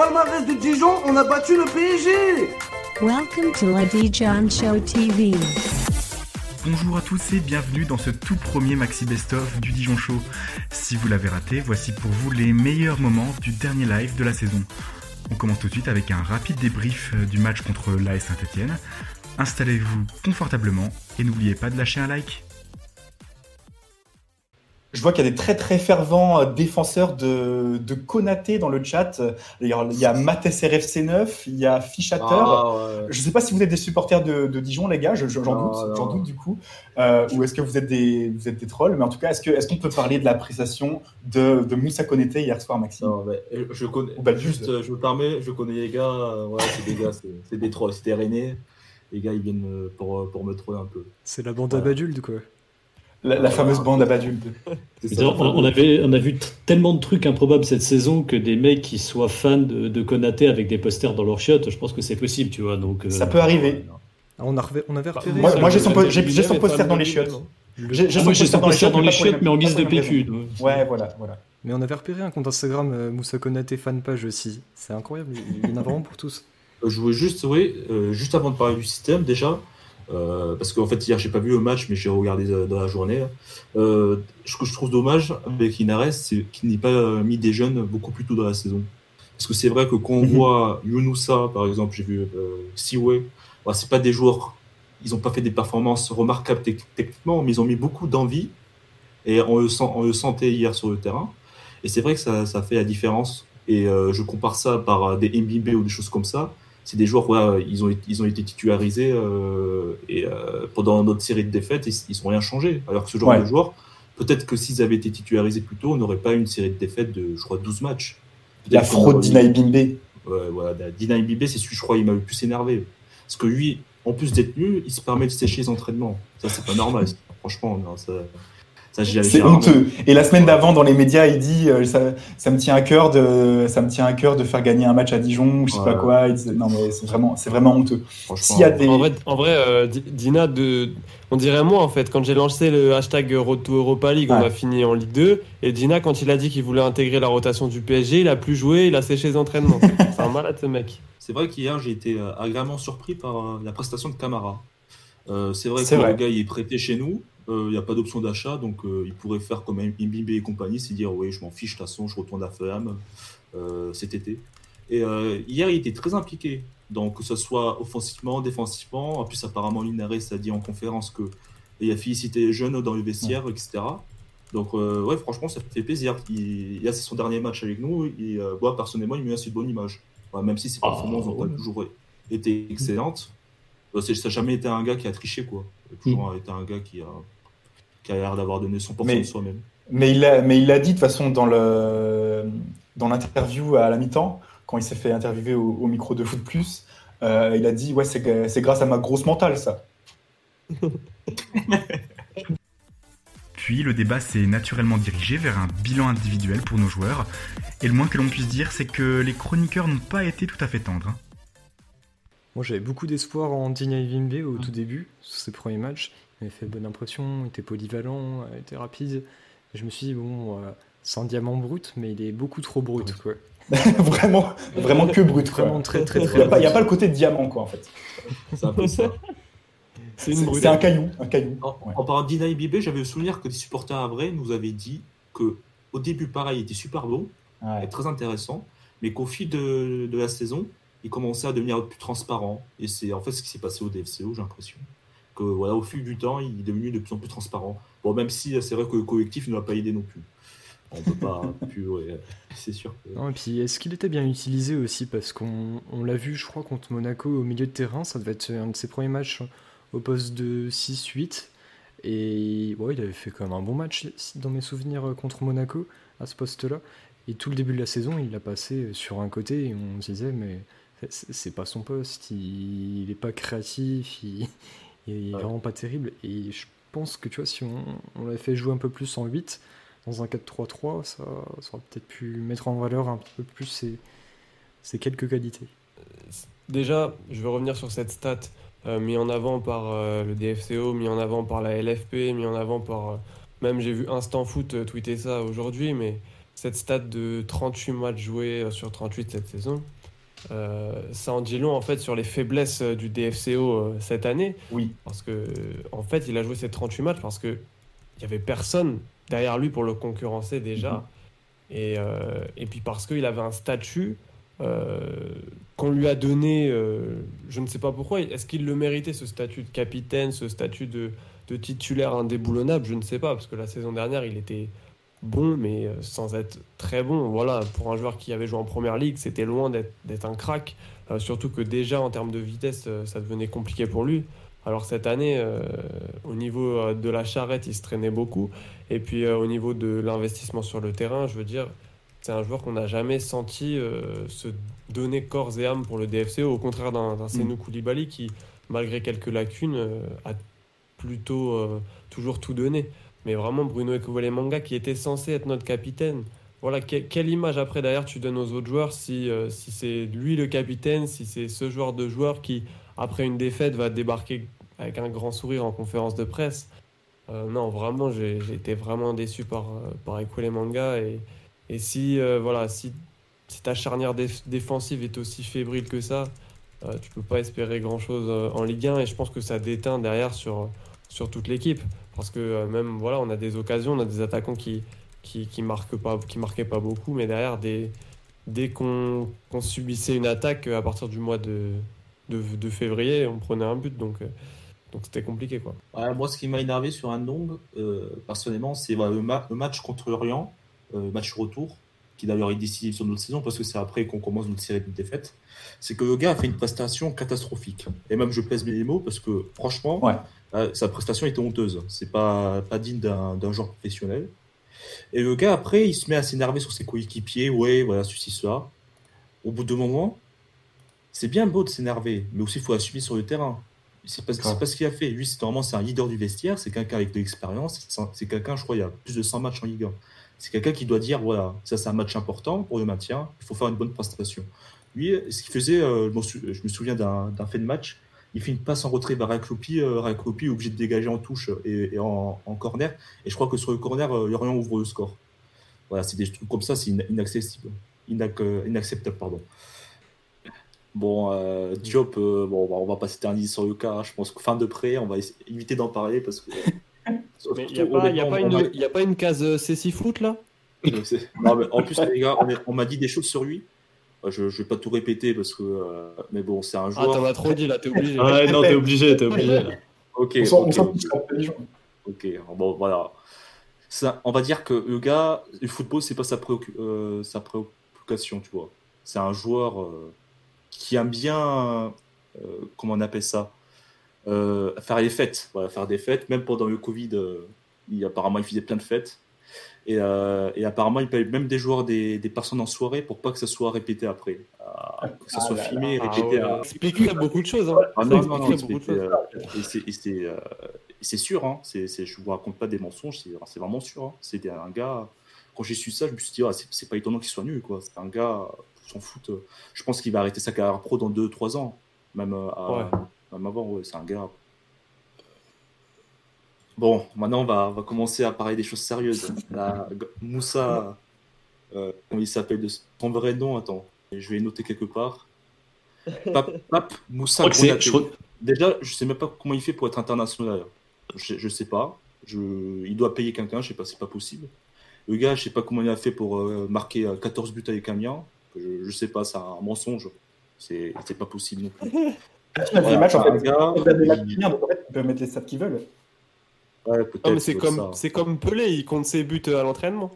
Palmarès de Dijon, on a battu le PSG Welcome to La Dijon Show TV. Bonjour à tous et bienvenue dans ce tout premier Maxi Best of du Dijon Show. Si vous l'avez raté, voici pour vous les meilleurs moments du dernier live de la saison. On commence tout de suite avec un rapide débrief du match contre l'AS Saint-Etienne. Installez-vous confortablement et n'oubliez pas de lâcher un like. Je vois qu'il y a des très très fervents euh, défenseurs de, de Konaté dans le chat. D'ailleurs, il y a Mates RFC9, il y a Fichateur. Ah, ouais. Je ne sais pas si vous êtes des supporters de, de Dijon, les gars, je- je- j'en doute, j'en doute du coup. Euh, ou est-ce que vous êtes, des, vous êtes des trolls? Mais en tout cas, est-ce qu'on est qu'on peut parler de l'appréciation de, de Moussa Konaté hier soir, Maxime? Non, mais euh, je connais. Ou. Juste, je me permets, je connais les gars. euh, voilà, c'est des gars, c'est c'est des trolls, c'était René. Les gars, ils viennent pour, pour me troller un peu. C'est la bande Voilà. à Badulde, quoi. La, la fameuse bande à dire, on, on avait, on a vu tellement de trucs improbables cette saison que des mecs qui soient fans de, de Konaté avec des posters dans leur chiottes, je pense que c'est possible, tu vois. Donc, euh, Ça peut arriver. Ah, on, a on avait repéré. Moi- j'ai son po- poster fan dans les Dijon, chiottes. J'ai- Ah, son poster dans les chiottes, mais en guise de PQ. Ouais, voilà, voilà. Mais on avait repéré un compte Instagram euh, Moussa Konaté fanpage aussi. C'est incroyable, il y en a vraiment pour tous. Je voulais juste, oui, euh, juste avant de parler du système, déjà, euh, parce qu'en fait, hier, j'ai pas vu le match, mais j'ai regardé euh, dans la journée. Euh, ce que je trouve dommage avec Inares, c'est qu'il n'ait pas mis des jeunes beaucoup plus tôt dans la saison. Parce que c'est vrai que quand on Mhm. voit Younoussa, par exemple, j'ai vu euh, Siwe, bah, c'est pas des joueurs, ils n'ont pas fait des performances remarquables tec- techniquement, mais ils ont mis beaucoup d'envie, et on le, sent, on le sentait hier sur le terrain. Et c'est vrai que ça, ça fait la différence. Et je compare ça par des MBB ou des choses comme ça. C'est des joueurs, voilà, ils, ont, été- ils ont été titularisés euh, et euh, pendant notre série de défaites, ils, ils sont rien changé. Alors que ce genre Ouais. de joueurs, peut-être que s'ils avaient été titularisés plus tôt, on n'aurait pas eu une série de défaites de, je crois, 12 matchs. La fraude d'Inaï Bimbe. Ouais, voilà, Dina Mbibé, c'est celui, je crois, il m'a le plus énervé. Parce que lui, en plus d'être nul, il se permet de sécher les entraînements. Ça, c'est pas normal. Franchement, non, ça, C'est honteux. Et la semaine d'avant, dans les médias, il dit euh, ça, ça me tient à cœur de ça me tient à cœur de faire gagner un match à Dijon, je sais pas quoi. Non mais c'est vraiment c'est vraiment honteux. Y a des En vrai, en vrai euh, Di- Dina, de... on dirait moi en fait. Quand j'ai lancé le hashtag Road to Europa League, on a fini en Ligue 2. Et Dina, quand il a dit qu'il voulait intégrer la rotation du PSG, il a plus joué, il a séché les entraînements. C'est un malade ce mec. C'est vrai qu'hier, j'ai été euh, agréablement surpris par la prestation de Camara. Euh, c'est vrai que C'est vrai. le gars, il est prêté chez nous. Euh, Il n'y a pas d'option d'achat, donc euh, il pourrait faire comme Mbibé et compagnie, c'est dire oui, je m'en fiche, de toute façon, je retourne à Fulham euh, cet été. Et euh, hier, il était très impliqué, donc que ce soit offensivement, défensivement. En plus, apparemment, Linares a dit en conférence que il a félicité les jeunes dans le vestiaire, etc. Donc, euh, ouais, franchement, ça fait plaisir. Il, là, c'est son dernier match avec nous. Et euh, moi, personnellement, il me assez de bonne image. Même si ses Ah, performances n'ont ouais. pas toujours été excellentes, euh, ça n'a jamais été un gars qui a triché, quoi. Ça a toujours été un gars qui a, qui a l'air d'avoir donné 100% Mais- de soi-même. mais il l'a mais il l'a dit de toute façon dans le dans l'interview à la mi-temps quand il s'est fait interviewer au, au micro de Foot Plus, euh, il a dit ouais c'est c'est grâce à ma grosse mentale ça. Puis le débat s'est naturellement dirigé vers un bilan individuel pour nos joueurs. Et le moins que l'on puisse dire, c'est que les chroniqueurs n'ont pas été tout à fait tendres. hein. Moi, j'avais beaucoup d'espoir en Dina Vimbe au tout début, sur ses premiers matchs. Il m'avait fait bonne impression, il était polyvalent, il était rapide. Et je me suis dit, bon, euh, c'est un diamant brut, mais il est beaucoup trop brut, quoi. vraiment vraiment que brut quoi. Vraiment très, très, Il très n'y a, pas- il y a brut. pas le côté diamant quoi en fait. C'est un peu ça. C'est un caillou un caillou. En, Ouais. en parlant d'Ina Bibé, j'avais le souvenir que des supporters à vrai nous avaient dit que au début, pareil, il était super bon, Ouais. et très intéressant, mais qu'au fil de, de la saison, il commençait à devenir plus transparent. Et c'est en fait ce qui s'est passé au DFCO, j'ai l'impression. Que voilà, au fil du temps, il est devenu de plus en plus transparent. Bon, même si c'est vrai que le collectif ne l'a pas aidé non plus. On peut pas plus, ouais, c'est sûr. que- Non, et puis, est-ce qu'il était bien utilisé aussi? Parce qu'on on l'a vu, je crois, contre Monaco au milieu de terrain. Ça devait être un de ses premiers matchs au poste de 6-8. Et ouais, il avait fait quand même un bon match dans mes souvenirs euh, contre Monaco à ce poste-là. Et tout le début de la saison, il l'a passé sur un côté et on se disait, mais c'est pas son poste, il, il est pas créatif, il, il est Ouais. vraiment pas terrible. Et je pense que tu vois, si on, on l'avait fait jouer un peu plus en 8, dans un 4-3-3, ça, ça aurait peut-être pu mettre en valeur un peu plus ses, ses quelques qualités. Déjà, je vais revenir sur cette stat euh, mis en avant par euh, le DFCO, mis en avant par la LFP, mis en avant par. euh, même j'ai vu Instant Foot euh, tweeter ça aujourd'hui, mais cette stat de 38 matchs joués sur 38 cette saison, ça en dit long en fait sur les faiblesses euh, du DFCO euh, cette année. Oui. Parce que, en fait, il a joué ces 38 matchs parce que il y avait personne derrière lui pour le concurrencer déjà. Mhm. Et, euh, et puis parce qu'il avait un statut euh, qu'on lui a donné, euh, je ne sais pas pourquoi. Est-ce qu'il le méritait ce statut de capitaine, ce statut de, de titulaire indéboulonnable? Je ne sais pas parce que la saison dernière, il était bon, mais euh, sans être très bon. Voilà, pour un joueur qui avait joué en première ligue, c'était loin d'être un crack. Euh, surtout que déjà en termes de vitesse, euh, ça devenait compliqué pour lui. Alors cette année, euh, au niveau de la charrette, il se traînait beaucoup. Et puis euh, au niveau de l'investissement sur le terrain, je veux dire, c'est un joueur qu'on n'a jamais senti se donner corps et âme pour le DFC, au contraire d'un d'un Senou Koulibaly qui, malgré quelques lacunes, a plutôt toujours tout donné. Mais vraiment, Bruno Manga qui était censé être notre capitaine. Voilà, que- quelle image après d'ailleurs tu donnes aux autres joueurs si, euh, si c'est lui le capitaine, si c'est ce joueur de joueur qui, après une défaite, va débarquer avec un grand sourire en conférence de presse. Euh, non, vraiment, j'ai été vraiment déçu par, euh, par. Et, et si, voilà, si, si ta charnière déf- défensive est aussi fébrile que ça, tu peux pas espérer grand-chose en Ligue 1. Et je pense que ça déteint derrière sur, sur toute l'équipe. Parce que euh, même, voilà, on a des occasions, on a des attaquants qui, qui, marquent pas, qui marquaient pas beaucoup, mais derrière, dès, dès qu'on subissait une attaque, euh, à partir du mois de, de, février, on prenait un but. Donc, euh, donc c'était compliqué, quoi. Moi, ce qui m'a énervé sur un nombre, personnellement, c'est le, ma- le match contre Lorient, euh, match retour, qui d'ailleurs est décisif sur notre saison parce que c'est après qu'on commence notre série de défaites. C'est que le gars a fait une prestation catastrophique. Et même, je pèse mes mots parce que franchement, Ouais. euh, sa prestation était honteuse. C'est pas, pas digne d'un joueur professionnel. Et le gars, après, il se met à s'énerver sur ses coéquipiers. Ouais, voilà, ceci, cela. Au bout de moment, c'est bien beau de s'énerver, mais aussi il faut assumer sur le terrain. C'est pas, pas ce qu'il a fait. Lui, c'est normalement c'est un leader du vestiaire, c'est quelqu'un avec de l'expérience, c'est- c'est quelqu'un, je crois, il y a plus de 100 matchs en Ligue 1. C'est quelqu'un qui doit dire voilà, ça c'est un match important pour le maintien, il faut faire une bonne prestation. Lui, ce qu'il faisait, euh, je, me souviens d'un fait de match, il fait une passe en retrait vers Raklopi, euh, Raklopi est obligé de dégager en touche et, en, corner, et je crois que sur le corner, euh, Lorient ouvre le score. Voilà, c'est des trucs comme ça, c'est ina- inaccessible. Inac- inacceptable, pardon. Bon, Diop, bon, on va pas s'éterniser sur le cas. Je pense que fin de prêt, on va éviter d'en parler parce que. Il n'y a, pas- y a, pas une- y a pas une case euh, Cécile Foot là? Non, mais en plus, les gars, on m'a dit des choses sur lui. Je ne vais pas tout répéter parce que. euh, mais bon, c'est un Ah, joueur. t'en as trop dit là, t'es obligé. Ouais, non, t'es obligé, t'es obligé. ok, On sent, on ok, sent qu'il sera intelligent. ok. Bon, voilà. Ça, on va dire que le gars, le football, c'est pas sa, euh, sa préoccupation, tu vois. C'est un joueur euh, qui aime bien. euh, comment on appelle ça? Euh, Faire les fêtes. Voilà, faire des fêtes. Même pendant le Covid, euh, il, apparemment, il faisait plein de fêtes. Et, euh, et apparemment, il paye même des joueurs, des, des personnes en soirée pour pas que ça soit répété après. Ah, que ça Ah soit là filmé Ah répété ouais, à, expliquerait beaucoup de choses. Hein. ah non, non, non, euh, c'est- c'est euh, c'est sûr, hein, c'est, c'est- je vous raconte pas des mensonges, c'est, c'est vraiment sûr. Hein. C'était un gars, quand j'ai su ça, je me suis dit, ah, c'est, c'est pas étonnant qu'il soit nul, quoi. C'est un gars, on s'en fout. Je pense qu'il va arrêter sa carrière pro dans 2-3 ans, même, à- Ouais. Même avant, ouais, c'est un gars. Bon, maintenant on va, on va commencer à parler des choses sérieuses. La, Moussa, euh, comment il s'appelle de son vrai nom Attends, je vais noter quelque part. Pape, Pape Moussa Je je Déjà, je sais même pas comment il fait pour être international. Je, je sais pas. Je, il doit payer quelqu'un, je sais pas, c'est pas possible. Le gars, je sais pas comment il a fait pour euh, marquer euh, 14 buts avec Amiens. Je, je sais pas, c'est un mensonge. C'est c'est pas possible non plus. Fait Voilà, gars, il il- bien, donc en fait, ils peuvent mettre les stats qu'ils veulent. ouais, peut-être, Non, mais c'est comme, c'est comme Pelé, il compte ses buts à l'entraînement.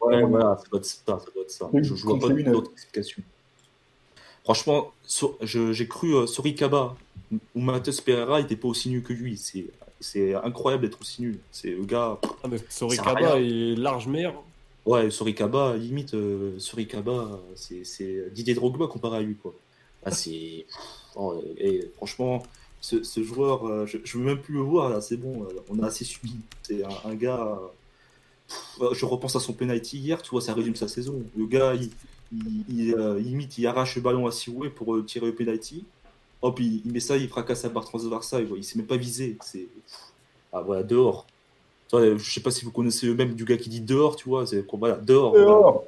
Ouais, voilà, ça doit être ça, ça doit être ça. Oui, je, je vois contre pas une. d'autre explication. Franchement, so- je- j'ai cru euh, Sorikaba ou Matheus Pereira n'était pas aussi nul que lui. C'est, c'est incroyable d'être aussi nul. C'est le gars. Ah, mais à est large meilleur. Ouais, Sorikaba, limite, euh, Sorikaba, c'est, c'est Didier Drogba comparé à lui, quoi. Ah, c'est. Et franchement, ce, ce joueur, euh, je, je veux même plus le voir, là, c'est bon, euh, on a assez subi. C'est un, un gars. Pff, je repense à son penalty hier, tu vois, ça résume sa saison. Le gars, il, il, il, euh, limite, il arrache le ballon à Sioué pour euh, tirer le penalty. Hop, il, il met ça, il fracasse la barre transversale, il, il s'est même pas visé. C'est. Ah, voilà, dehors. Je sais pas si vous connaissez le même du gars qui dit dehors, tu vois. C'est voilà, dehors. Dehors.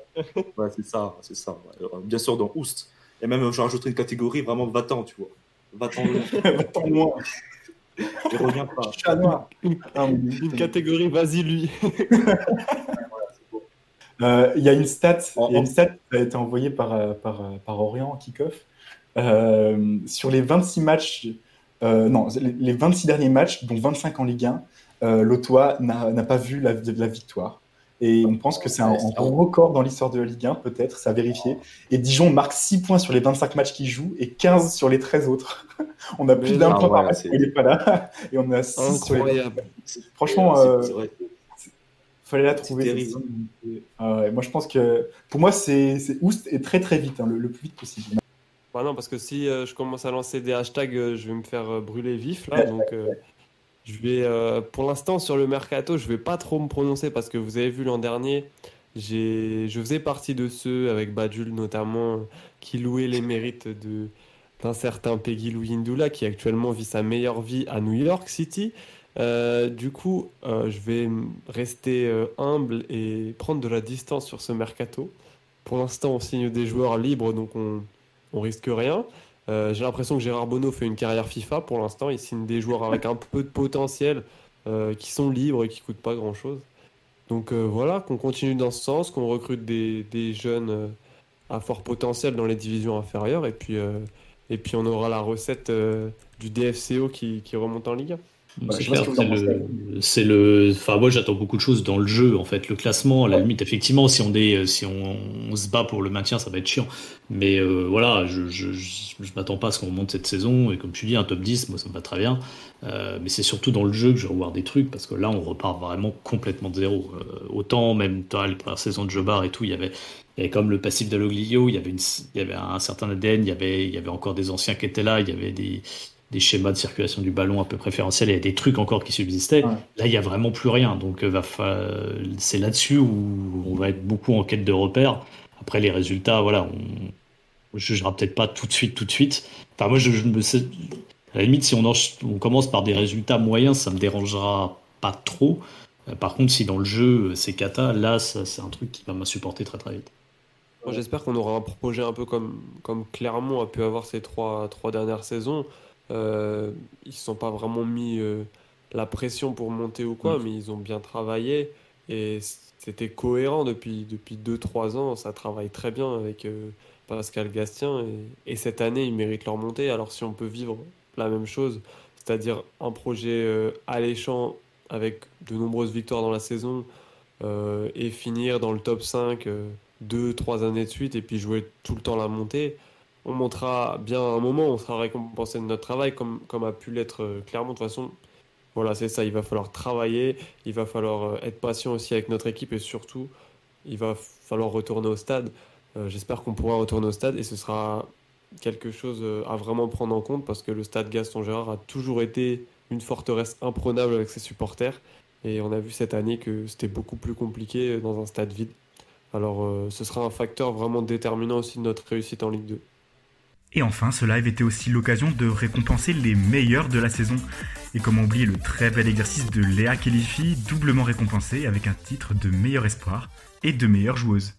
Ouais, c'est ça, c'est ça. Bien sûr, dans Oust. Et même, je rajouterai une catégorie vraiment va-t'en, tu vois. Va-t'en loin. Moi. Et reviens pas. Chat noir. Une catégorie, vas-y lui. Euh, Il y a une stat, y a une stat qui a été envoyée par, euh, par, euh, par Orient en kick-off. Euh, sur les 26 matchs, euh, non, les, les 26 derniers matchs, dont 25 en Ligue 1, euh, l'Autois n'a n'a pas vu la, la victoire. Et on pense que c'est un, record dans l'histoire de la Ligue 1, peut-être, ça a vérifié. Et Dijon marque 6 points sur les 25 matchs qu'il joue et 15 sur les 13 autres. on a plus d'un point par match il n'est pas là. Et on a 6 sur les... Incroyable. Franchement, euh, fallait la trouver. Ah ouais, moi, je pense que pour moi, c'est Oust et très très vite, hein, le, le plus vite possible. Bah non, parce que si euh, je commence à lancer des hashtags, euh, je vais me faire euh, brûler vif là. Donc, euh, je vais, euh, pour l'instant, sur le mercato, je vais pas trop me prononcer parce que vous avez vu l'an dernier, je faisais partie de ceux avec Badul notamment qui louaient les mérites d'un certain Peggy Louis Ndula qui actuellement vit sa meilleure vie à New York City. Euh, du coup, euh, je vais rester humble et prendre de la distance sur ce mercato. Pour l'instant, on signe des joueurs libres, donc on, on risque rien. Euh, J'ai l'impression que Gérard Bonneau fait une carrière FIFA pour l'instant. Il signe des joueurs avec un peu de potentiel, euh, qui sont libres et qui coûtent pas grand-chose. Donc euh, voilà, qu'on continue dans ce sens, qu'on recrute des, jeunes à fort potentiel dans les divisions inférieures, et puis, on aura la recette du DFCO qui, qui remonte en Ligue 1. Ouais, C'est ce le, enfin moi j'attends beaucoup de choses dans le jeu en fait, le classement à la limite effectivement si on est, si on, on se bat pour le maintien ça va être chiant, mais euh, voilà je, je, je, je m'attends pas à ce qu'on remonte cette saison. Et comme tu dis un top 10 moi ça me va très bien, Euh, mais c'est surtout dans le jeu que je vais revoir des trucs parce que là on repart vraiment complètement de zéro. Euh, autant même toi les premières saisons de Jobar et tout il y avait il y avait comme le passif d'Aloglio, il y avait une, il y avait un certain ADN, il y avait, il y avait encore des anciens qui étaient là, il y avait des, des schémas de circulation du ballon un peu préférentiels, il y a des trucs encore qui subsistaient. Ouais. Là, il y a vraiment plus rien. Donc, euh, c'est là-dessus où on va être beaucoup en quête de repères. Après, les résultats, voilà, on on jugera peut-être pas tout de suite, tout de suite. Enfin, moi, je, je me sais, à la limite, si on, commence par des résultats moyens, ça me dérangera pas trop. Euh, Par contre, si dans le jeu, c'est cata, là, ça, c'est un truc qui va m'insupporter très très vite. J'espère qu'on aura un projet un peu comme, comme Clermont a pu avoir ces trois, trois dernières saisons. Euh, ils ne se sont pas vraiment mis euh, la pression pour monter ou quoi, mais ils ont bien travaillé et c'était cohérent depuis, depuis 2-3 ans. Ça travaille très bien avec euh, Pascal Gastien et, et cette année, ils méritent leur montée. Alors, si on peut vivre la même chose, c'est-à-dire un projet alléchant avec de nombreuses victoires dans la saison et finir dans le top 5 euh, deux, trois années de suite et puis jouer tout le temps la montée, on montera bien un moment, on sera récompensé de notre travail comme, a pu l'être euh, Clermont. De toute façon, voilà, c'est ça, il va falloir travailler, il va falloir euh, être patient aussi avec notre équipe et surtout, il va falloir retourner au stade. Euh, J'espère qu'on pourra retourner au stade et ce sera quelque chose à vraiment prendre en compte parce que le stade Gaston Gérard a toujours été une forteresse imprenable avec ses supporters et on a vu cette année que c'était beaucoup plus compliqué dans un stade vide. Alors ce sera un facteur vraiment déterminant aussi de notre réussite en Ligue 2. Et enfin, ce live était aussi l'occasion de récompenser les meilleurs de la saison. Et comment oublier le très bel exercice de Léa Kelifi, doublement récompensée avec un titre de meilleur espoir et de meilleure joueuse.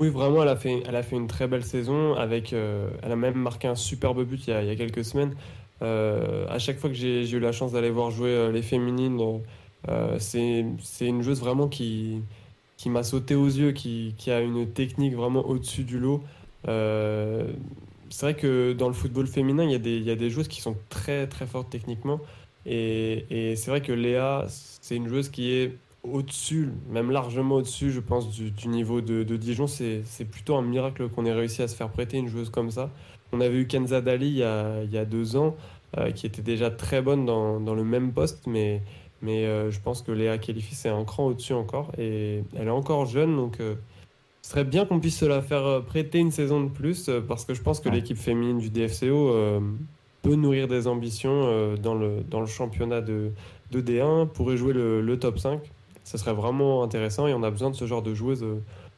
Oui, vraiment, elle a fait, elle a fait une très belle saison. Avec, euh, elle a même marqué un superbe but il y a, quelques semaines. Euh, à chaque fois que j'ai eu la chance d'aller voir jouer euh, les féminines, euh, c'est une joueuse vraiment qui, qui m'a sauté aux yeux, qui, qui a une technique vraiment au-dessus du lot. C'est vrai que dans le football féminin, il y, a des, joueuses qui sont très très fortes techniquement. Et, c'est vrai que Léa, c'est une joueuse qui est au-dessus, même largement au-dessus, je pense, du, niveau de, Dijon. C'est plutôt un miracle qu'on ait réussi à se faire prêter une joueuse comme ça. On avait eu Kenza Dali il y a, deux ans, euh, qui était déjà très bonne dans, le même poste, mais, euh, je pense que Léa Khelifi, c'est un cran au-dessus encore. Et elle est encore jeune, donc euh, ce serait bien qu'on puisse se la faire euh, prêter une saison de plus, euh, parce que je pense que Ouais. l'équipe féminine du DFCO euh, peut nourrir des ambitions euh, dans, le, dans le championnat de, de D1, pourrait jouer le, le top 5. Ce serait vraiment intéressant et on a besoin de ce genre de joueuse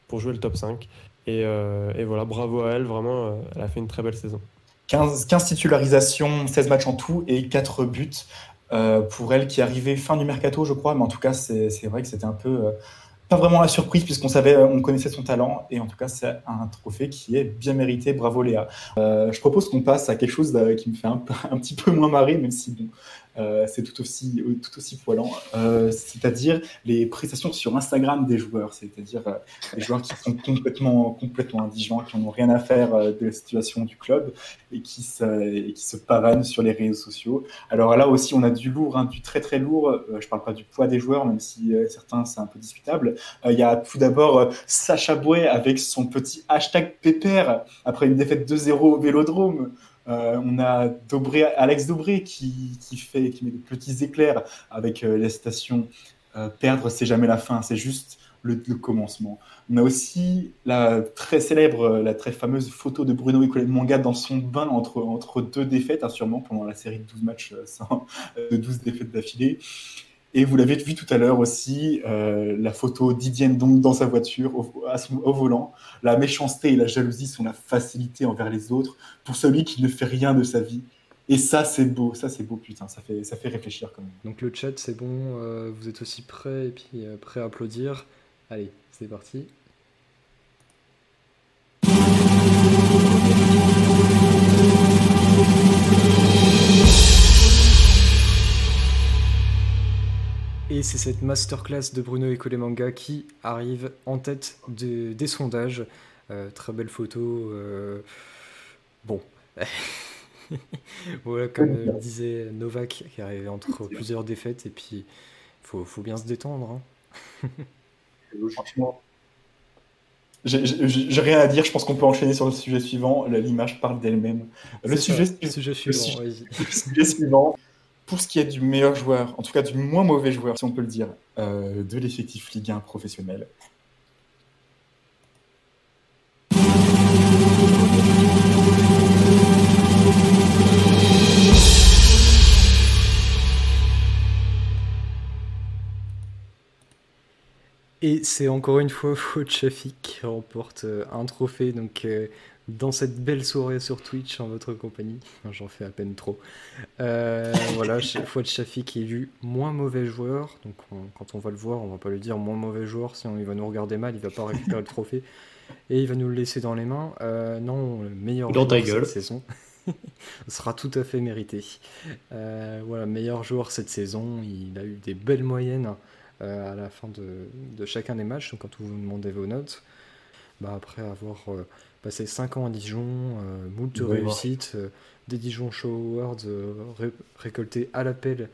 pour jouer le top 5. Et, euh, et voilà, bravo à elle, vraiment, elle a fait une très belle saison. 15, 15 titularisations, 16 matchs en tout et 4 buts. pour elle qui arrivait fin du mercato, je crois. Mais en tout cas, c'est c'est vrai que c'était un peu pas vraiment la surprise puisqu'on savait, on connaissait son talent. Et en tout cas, c'est un trophée qui est bien mérité. Bravo Léa. Euh, je propose qu'on passe à quelque chose euh, qui me fait un, un petit peu moins marrer, même si bon, euh, c'est tout aussi, tout aussi poilant. Euh, c'est-à-dire les prestations sur Instagram des joueurs. C'est-à-dire euh, les joueurs qui sont complètement, complètement indigents, qui n'ont rien à faire euh, de la situation du club et qui se, et qui se pavanent sur les réseaux sociaux. Alors là aussi, on a du lourd, hein, du très très lourd. Euh, je parle pas du poids des joueurs, même si euh, certains c'est un peu discutable. Euh, Il y a tout d'abord euh, Sacha Bouet avec son petit hashtag pépère après une défaite 2-0 au Vélodrome. Euh, on a Alex Dobré qui, fait qui met des petits éclairs avec euh, les stations euh, perdre c'est jamais la fin, c'est juste le, commencement. On a aussi la très célèbre, la très fameuse photo de Bruno Nicolet Manga dans son bain entre, entre deux défaites, hein, sûrement pendant la série de 12 matchs, de 12 défaites d'affilée. Et vous l'avez vu tout à l'heure aussi, euh, la photo d'Idienne donc dans sa voiture, au volant. La méchanceté et la jalousie sont la facilité envers les autres pour celui qui ne fait rien de sa vie. Et ça, c'est beau, ça, c'est beau, putain, ça fait, ça fait réfléchir quand même. Donc le chat, c'est bon, euh, vous êtes aussi prêts et puis euh, prêts à applaudir. Allez, c'est parti. Et c'est cette masterclass de Bruno Ecolemanga qui arrive en tête de- des sondages. Euh, très belle photo. euh, Bon. voilà, comme euh, disait Novak, qui arrivait entre plusieurs défaites, et puis faut, faut bien se détendre. hein. Franchement, j'ai- rien à dire. Je pense qu'on peut enchaîner sur le sujet suivant. L'image parle d'elle-même. Le sujet, suivant- le le sujet suivant. Pour ce qui est du meilleur joueur, en tout cas du moins mauvais joueur, si on peut le dire, euh, de l'effectif Ligue 1 professionnel. Et c'est encore une fois Shafik qui remporte euh, un trophée donc euh, dans cette belle soirée sur Twitch en votre compagnie. J'en fais à peine trop. Euh, voilà, Fouad Shafik est élu moins mauvais joueur. Donc on- quand on va le voir, on va pas lui dire moins mauvais joueur, sinon il va nous regarder mal, il va pas récupérer le trophée et il va nous le laisser dans les mains. Euh, non, le meilleur Dans ta joueur gueule. cette saison sera tout à fait mérité. Euh, voilà, meilleur joueur cette saison, il a eu des belles moyennes euh, à la fin de, de chacun des matchs, donc quand vous vous demandez vos notes. Bah, après avoir euh, passé 5 ans à Dijon, euh, moult Ouais, réussites, euh, des Dijon Show Awards euh, ré- récoltés à l'appel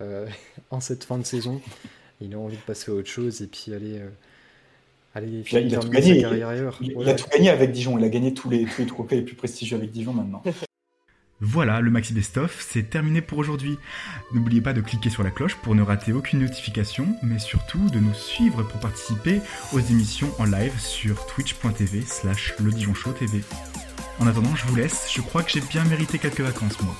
euh, en cette fin de saison, il a envie de passer à autre chose et puis aller, euh, aller Puis, il a tout gagné. sa carrière ailleurs. Il, il a tout gagné avec Dijon. Il a gagné tous les, tous les trophées les plus prestigieux avec Dijon maintenant. Voilà, le Maxi Best of, c'est terminé pour aujourd'hui. N'oubliez pas de cliquer sur la cloche pour ne rater aucune notification, mais surtout de nous suivre pour participer aux émissions en live sur twitch.tv slash le TV. En attendant, je vous laisse, je crois que j'ai bien mérité quelques vacances moi.